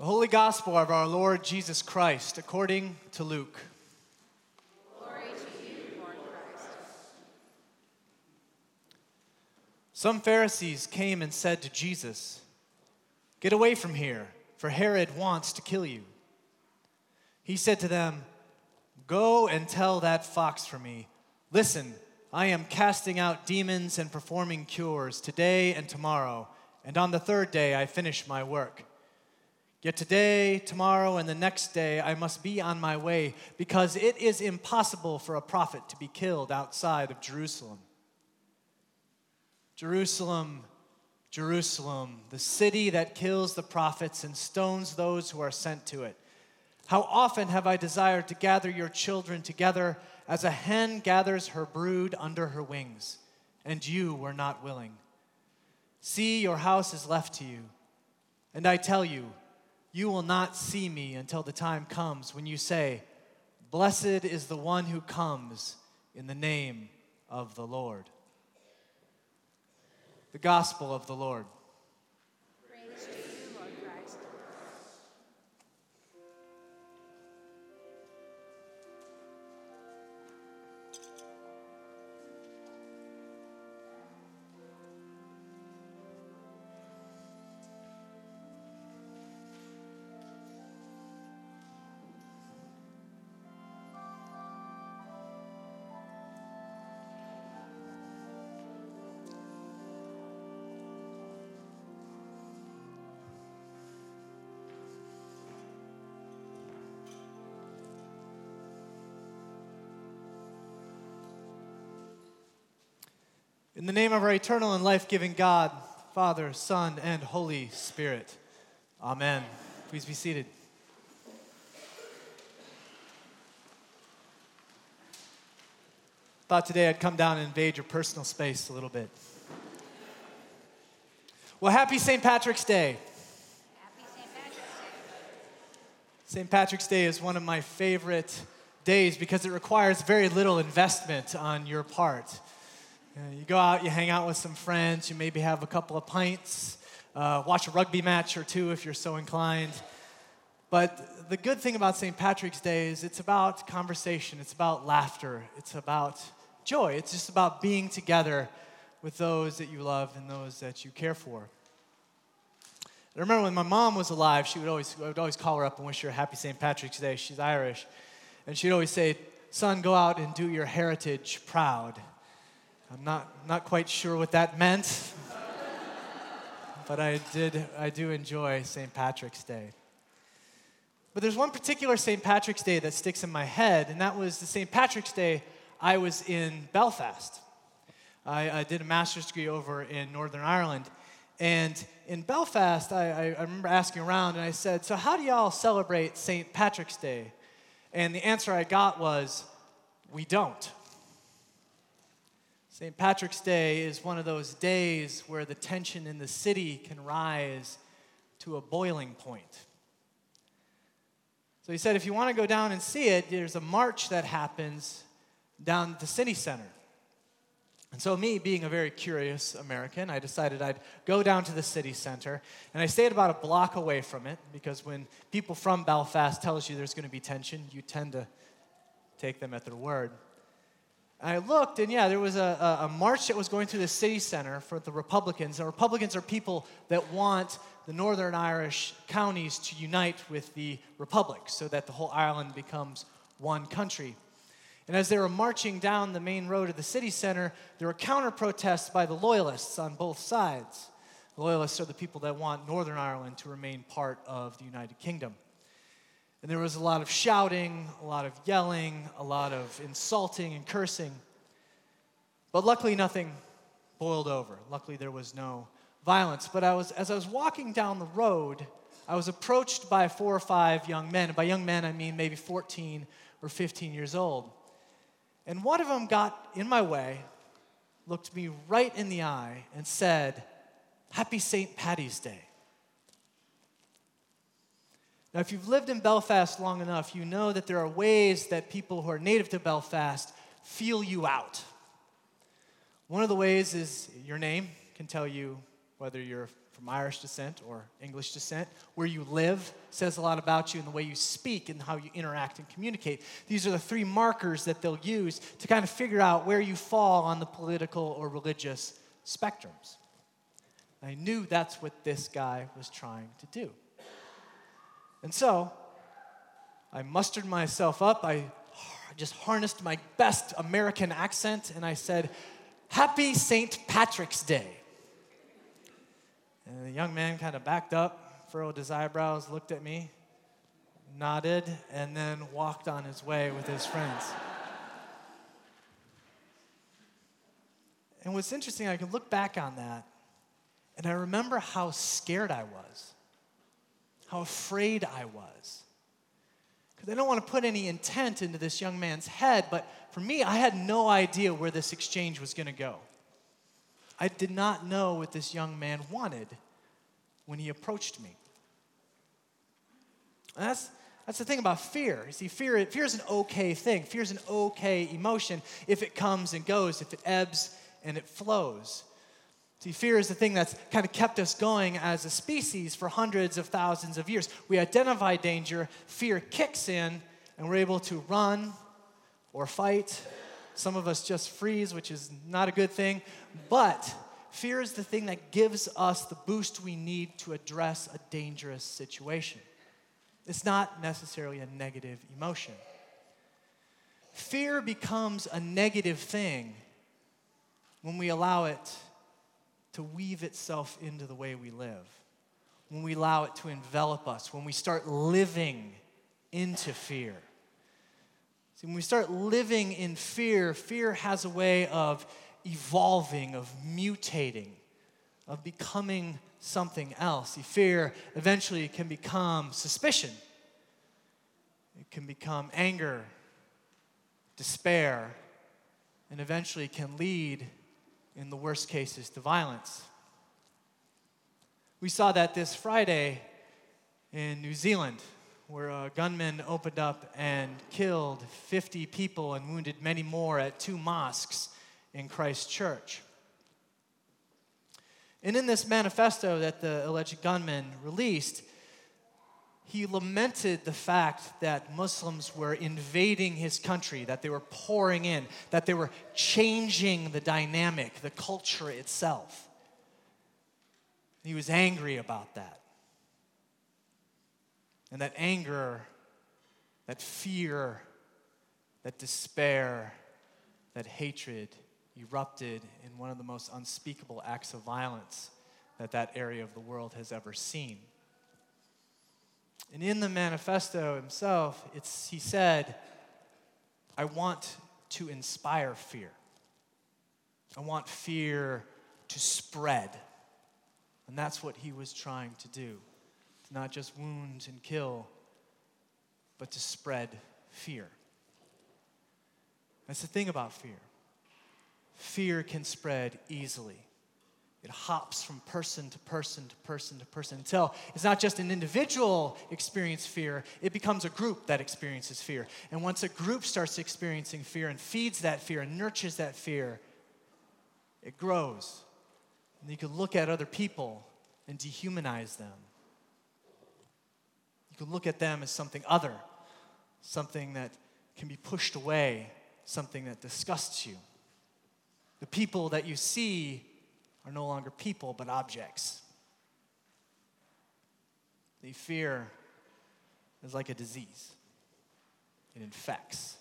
The Holy Gospel of our Lord Jesus Christ according to Luke. Glory to you, Lord Christ. Some Pharisees came and said to Jesus, Get away from here, for Herod wants to kill you. He said to them, Go and tell that fox for me, Listen, I am casting out demons and performing cures today and tomorrow, and on the third day I finish my work. Yet today, tomorrow, and the next day I must be on my way, because it is impossible for a prophet to be killed outside of Jerusalem. Jerusalem, Jerusalem, the city that kills the prophets and stones those who are sent to it. How often have I desired to gather your children together as a hen gathers her brood under her wings, and you were not willing. See, your house is left to you. And I tell you, you will not see me until the time comes when you say, Blessed is the one who comes in the name of the Lord. The Gospel of the Lord. In the name of our eternal and life giving God, Father, Son, and Holy Spirit. Amen. Please be seated. Thought today I'd come down and invade your personal space a little bit. Well, happy St. Patrick's Day. St. Patrick's Day. St. Patrick's Day is one of my favorite days because it requires very little investment on your part. You go out, you hang out with some friends, you maybe have a couple of pints, uh, watch a rugby match or two if you're so inclined. But the good thing about St. Patrick's Day is it's about conversation, it's about laughter, it's about joy, it's just about being together with those that you love and those that you care for. I remember when my mom was alive, she would always, I would always call her up and wish her a happy St. Patrick's Day. She's Irish. And she'd always say, Son, go out and do your heritage proud. I'm not, not quite sure what that meant, but I, did, I do enjoy St. Patrick's Day. But there's one particular St. Patrick's Day that sticks in my head, and that was the St. Patrick's Day I was in Belfast. I, I did a master's degree over in Northern Ireland. And in Belfast, I, I, I remember asking around and I said, So, how do y'all celebrate St. Patrick's Day? And the answer I got was, We don't. St. Patrick's Day is one of those days where the tension in the city can rise to a boiling point. So he said, if you want to go down and see it, there's a march that happens down at the city center. And so, me being a very curious American, I decided I'd go down to the city center. And I stayed about a block away from it because when people from Belfast tells you there's going to be tension, you tend to take them at their word. I looked, and yeah, there was a, a, march that was going through the city center for the Republicans. And Republicans are people that want the Northern Irish counties to unite with the Republic so that the whole Ireland becomes one country. And as they were marching down the main road of the city center, there were counter protests by the Loyalists on both sides. The Loyalists are the people that want Northern Ireland to remain part of the United Kingdom. And there was a lot of shouting, a lot of yelling, a lot of insulting and cursing. But luckily, nothing boiled over. Luckily, there was no violence. But I was, as I was walking down the road, I was approached by four or five young men. And by young men, I mean maybe 14 or 15 years old. And one of them got in my way, looked me right in the eye, and said, Happy St. Patty's Day. Now, if you've lived in Belfast long enough, you know that there are ways that people who are native to Belfast feel you out. One of the ways is your name can tell you whether you're from Irish descent or English descent. Where you live says a lot about you and the way you speak and how you interact and communicate. These are the three markers that they'll use to kind of figure out where you fall on the political or religious spectrums. I knew that's what this guy was trying to do. And so I mustered myself up. I just harnessed my best American accent and I said, Happy St. Patrick's Day. And the young man kind of backed up, furrowed his eyebrows, looked at me, nodded, and then walked on his way with his friends. and what's interesting, I can look back on that, and I remember how scared I was, how afraid I was. Because I don't want to put any intent into this young man's head, but for me, I had no idea where this exchange was going to go. I did not know what this young man wanted when he approached me. And that's, that's the thing about fear. You see, fear, fear is an okay thing. Fear is an okay emotion if it comes and goes, if it ebbs and it flows. See, fear is the thing that's kind of kept us going as a species for hundreds of thousands of years. We identify danger, fear kicks in, and we're able to run or fight. Some of us just freeze, which is not a good thing. But fear is the thing that gives us the boost we need to address a dangerous situation. It's not necessarily a negative emotion. Fear becomes a negative thing when we allow it to weave itself into the way we live, when we allow it to envelop us, when we start living into fear. See, when we start living in fear, fear has a way of evolving, of mutating, of becoming something else. See, fear eventually can become suspicion, it can become anger, despair, and eventually can lead in the worst cases, to violence. We saw that this Friday in New Zealand, where a gunman opened up and killed 50 people and wounded many more at two mosques in Christchurch. And in this manifesto that the alleged gunman released, he lamented the fact that Muslims were invading his country, that they were pouring in, that they were changing the dynamic, the culture itself. He was angry about that. And that anger, that fear, that despair, that hatred erupted in one of the most unspeakable acts of violence that that area of the world has ever seen. And in the manifesto himself, it's, he said, I want to inspire fear. I want fear to spread. And that's what he was trying to do. To not just wound and kill, but to spread fear. That's the thing about fear. Fear can spread easily. It hops from person to person to person to person until it's not just an individual experience fear, it becomes a group that experiences fear. And once a group starts experiencing fear and feeds that fear and nurtures that fear, it grows. And you can look at other people and dehumanize them. You can look at them as something other, something that can be pushed away, something that disgusts you. The people that you see are no longer people, but objects. The fear is like a disease, it infects.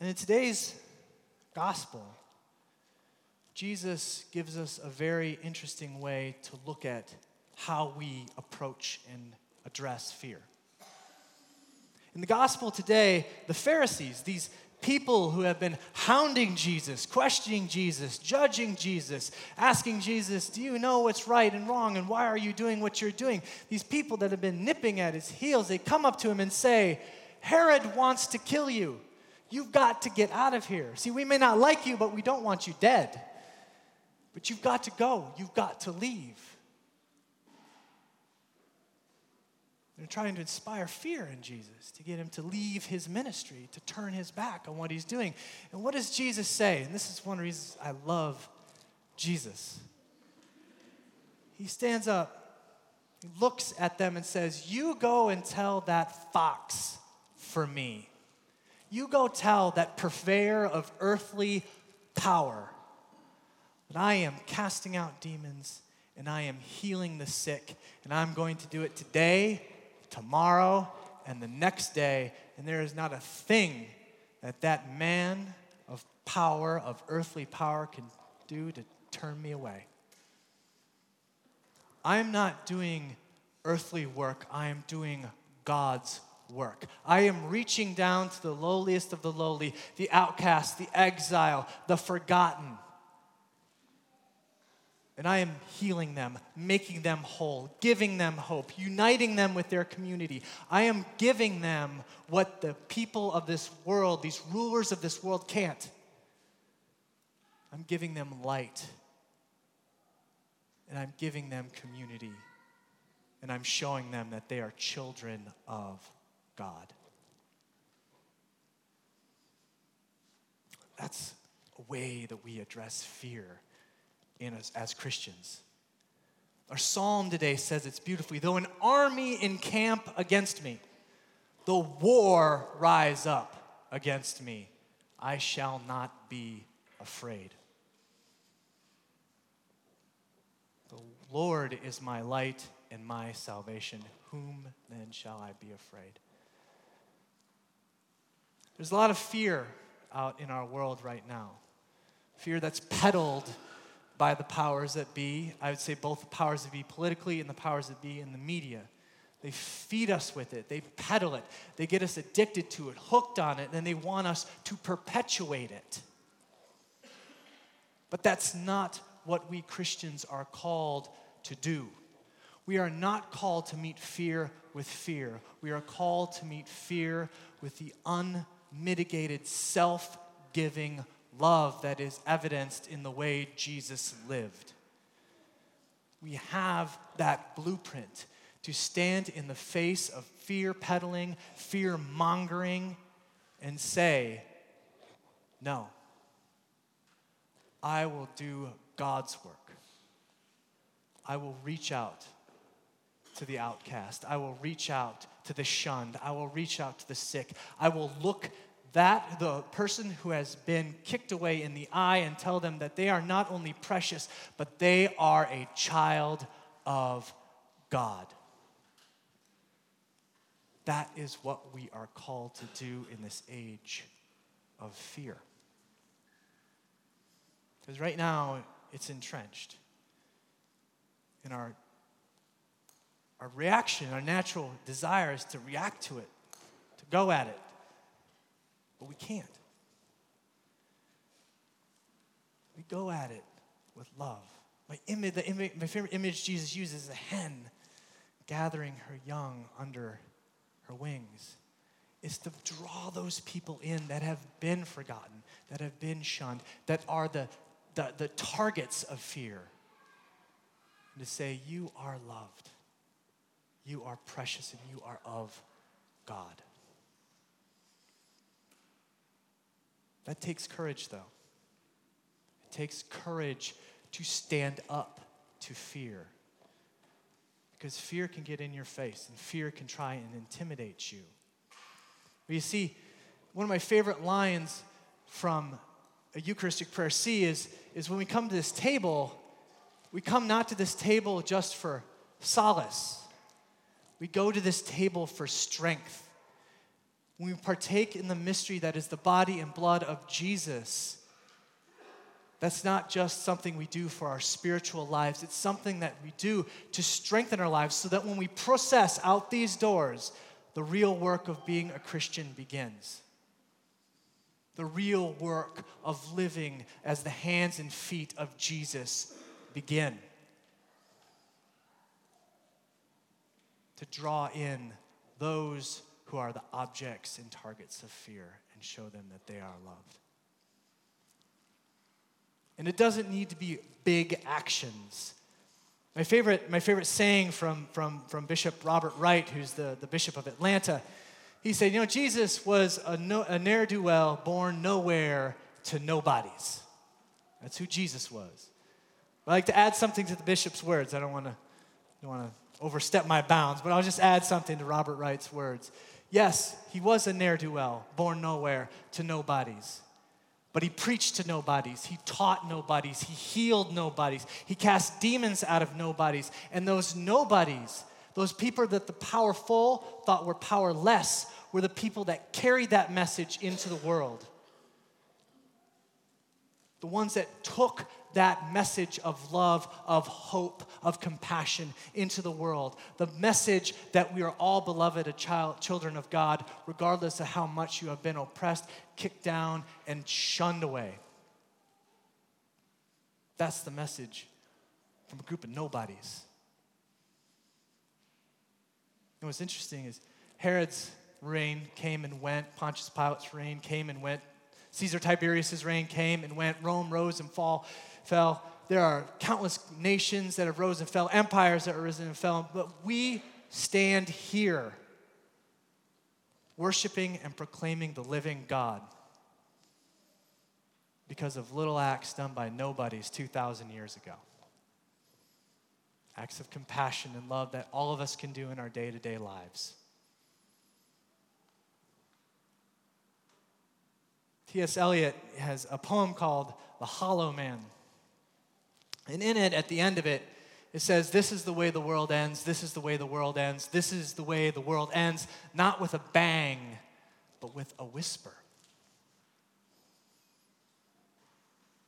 And in today's gospel, Jesus gives us a very interesting way to look at how we approach and address fear. In the gospel today, the Pharisees, these people who have been hounding Jesus, questioning Jesus, judging Jesus, asking Jesus, Do you know what's right and wrong and why are you doing what you're doing? These people that have been nipping at his heels, they come up to him and say, Herod wants to kill you. You've got to get out of here. See, we may not like you, but we don't want you dead. But you've got to go, you've got to leave. They're trying to inspire fear in Jesus, to get him to leave his ministry, to turn his back on what he's doing. And what does Jesus say? And this is one reason I love Jesus. He stands up, he looks at them, and says, You go and tell that fox for me. You go tell that purveyor of earthly power that I am casting out demons and I am healing the sick, and I'm going to do it today, tomorrow, and the next day, and there is not a thing that that man of power, of earthly power, can do to turn me away. I am not doing earthly work, I am doing God's work. I am reaching down to the lowliest of the lowly, the outcast, the exile, the forgotten. And I am healing them, making them whole, giving them hope, uniting them with their community. I am giving them what the people of this world, these rulers of this world, can't. I'm giving them light. And I'm giving them community. And I'm showing them that they are children of God. That's a way that we address fear in us as Christians. Our psalm today says it's beautifully though an army encamp against me, the war rise up against me, I shall not be afraid. The Lord is my light and my salvation. Whom then shall I be afraid? There's a lot of fear out in our world right now. Fear that's peddled by the powers that be. I would say both the powers that be politically and the powers that be in the media. They feed us with it, they peddle it, they get us addicted to it, hooked on it, and they want us to perpetuate it. But that's not what we Christians are called to do. We are not called to meet fear with fear. We are called to meet fear with the unmitigated, self giving love that is evidenced in the way Jesus lived. We have that blueprint to stand in the face of fear peddling, fear mongering, and say, No, I will do God's work. I will reach out to the outcast. I will reach out to the shunned. I will reach out to the sick. I will look that the person who has been kicked away in the eye and tell them that they are not only precious, but they are a child of God. That is what we are called to do in this age of fear. Because right now, it's entrenched. And our, our reaction, our natural desire is to react to it, to go at it, but we can't. We go at it with love. My, image, the image, my favorite image Jesus uses is a hen gathering her young under her wings. Is to draw those people in that have been forgotten, that have been shunned, that are the, the, the targets of fear. And to say, You are loved, you are precious, and you are of God. That takes courage, though. It takes courage to stand up to fear. Because fear can get in your face and fear can try and intimidate you. But you see, one of my favorite lines from a Eucharistic prayer C is, is when we come to this table, we come not to this table just for solace. We go to this table for strength when we partake in the mystery that is the body and blood of Jesus, that's not just something we do for our spiritual lives, it's something that we do to strengthen our lives so that when we process out these doors, the real work of being a Christian begins. The real work of living as the hands and feet of Jesus begin. To draw in those who are the objects and targets of fear and show them that they are loved. And it doesn't need to be big actions. My favorite, my favorite saying from, from, from Bishop Robert Wright, who's the, the Bishop of Atlanta, he said, You know, Jesus was a, no, a ne'er do well born nowhere to nobodies. That's who Jesus was. I like to add something to the bishop's words. I don't want to don't want to overstep my bounds, but I'll just add something to Robert Wright's words. Yes, he was a ne'er do well, born nowhere to nobodies. But he preached to nobodies. He taught nobodies. He healed nobodies. He cast demons out of nobodies. And those nobodies, those people that the powerful thought were powerless, were the people that carried that message into the world. The ones that took that message of love, of hope, of compassion into the world. The message that we are all beloved, a child, children of God, regardless of how much you have been oppressed, kicked down, and shunned away. That's the message from a group of nobodies. And what's interesting is Herod's reign came and went, Pontius Pilate's reign came and went, Caesar Tiberius' reign came and went, Rome rose and fall fell. There are countless nations that have rose and fell, empires that have risen and fell, but we stand here worshiping and proclaiming the living God because of little acts done by nobodies 2,000 years ago. Acts of compassion and love that all of us can do in our day to day lives. T.S. Eliot has a poem called The Hollow Man. And in it, at the end of it, it says, This is the way the world ends, this is the way the world ends, this is the way the world ends, not with a bang, but with a whisper.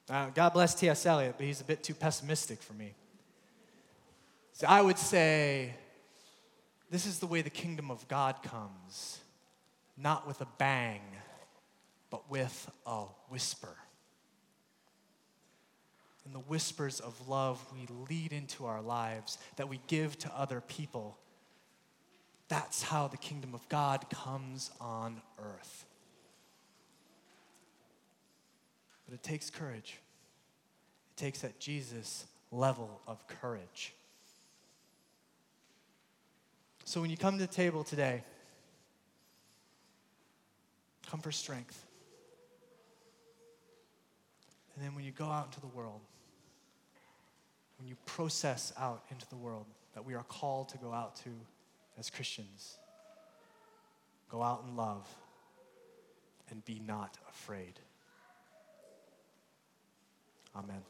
Now, God bless T.S. Eliot, but he's a bit too pessimistic for me. So I would say, this is the way the kingdom of God comes, not with a bang, but with a whisper and the whispers of love we lead into our lives, that we give to other people. That's how the kingdom of God comes on earth. But it takes courage. It takes that Jesus level of courage. So when you come to the table today, come for strength. And then when you go out into the world, when you process out into the world that we are called to go out to as Christians. Go out in love and be not afraid. Amen.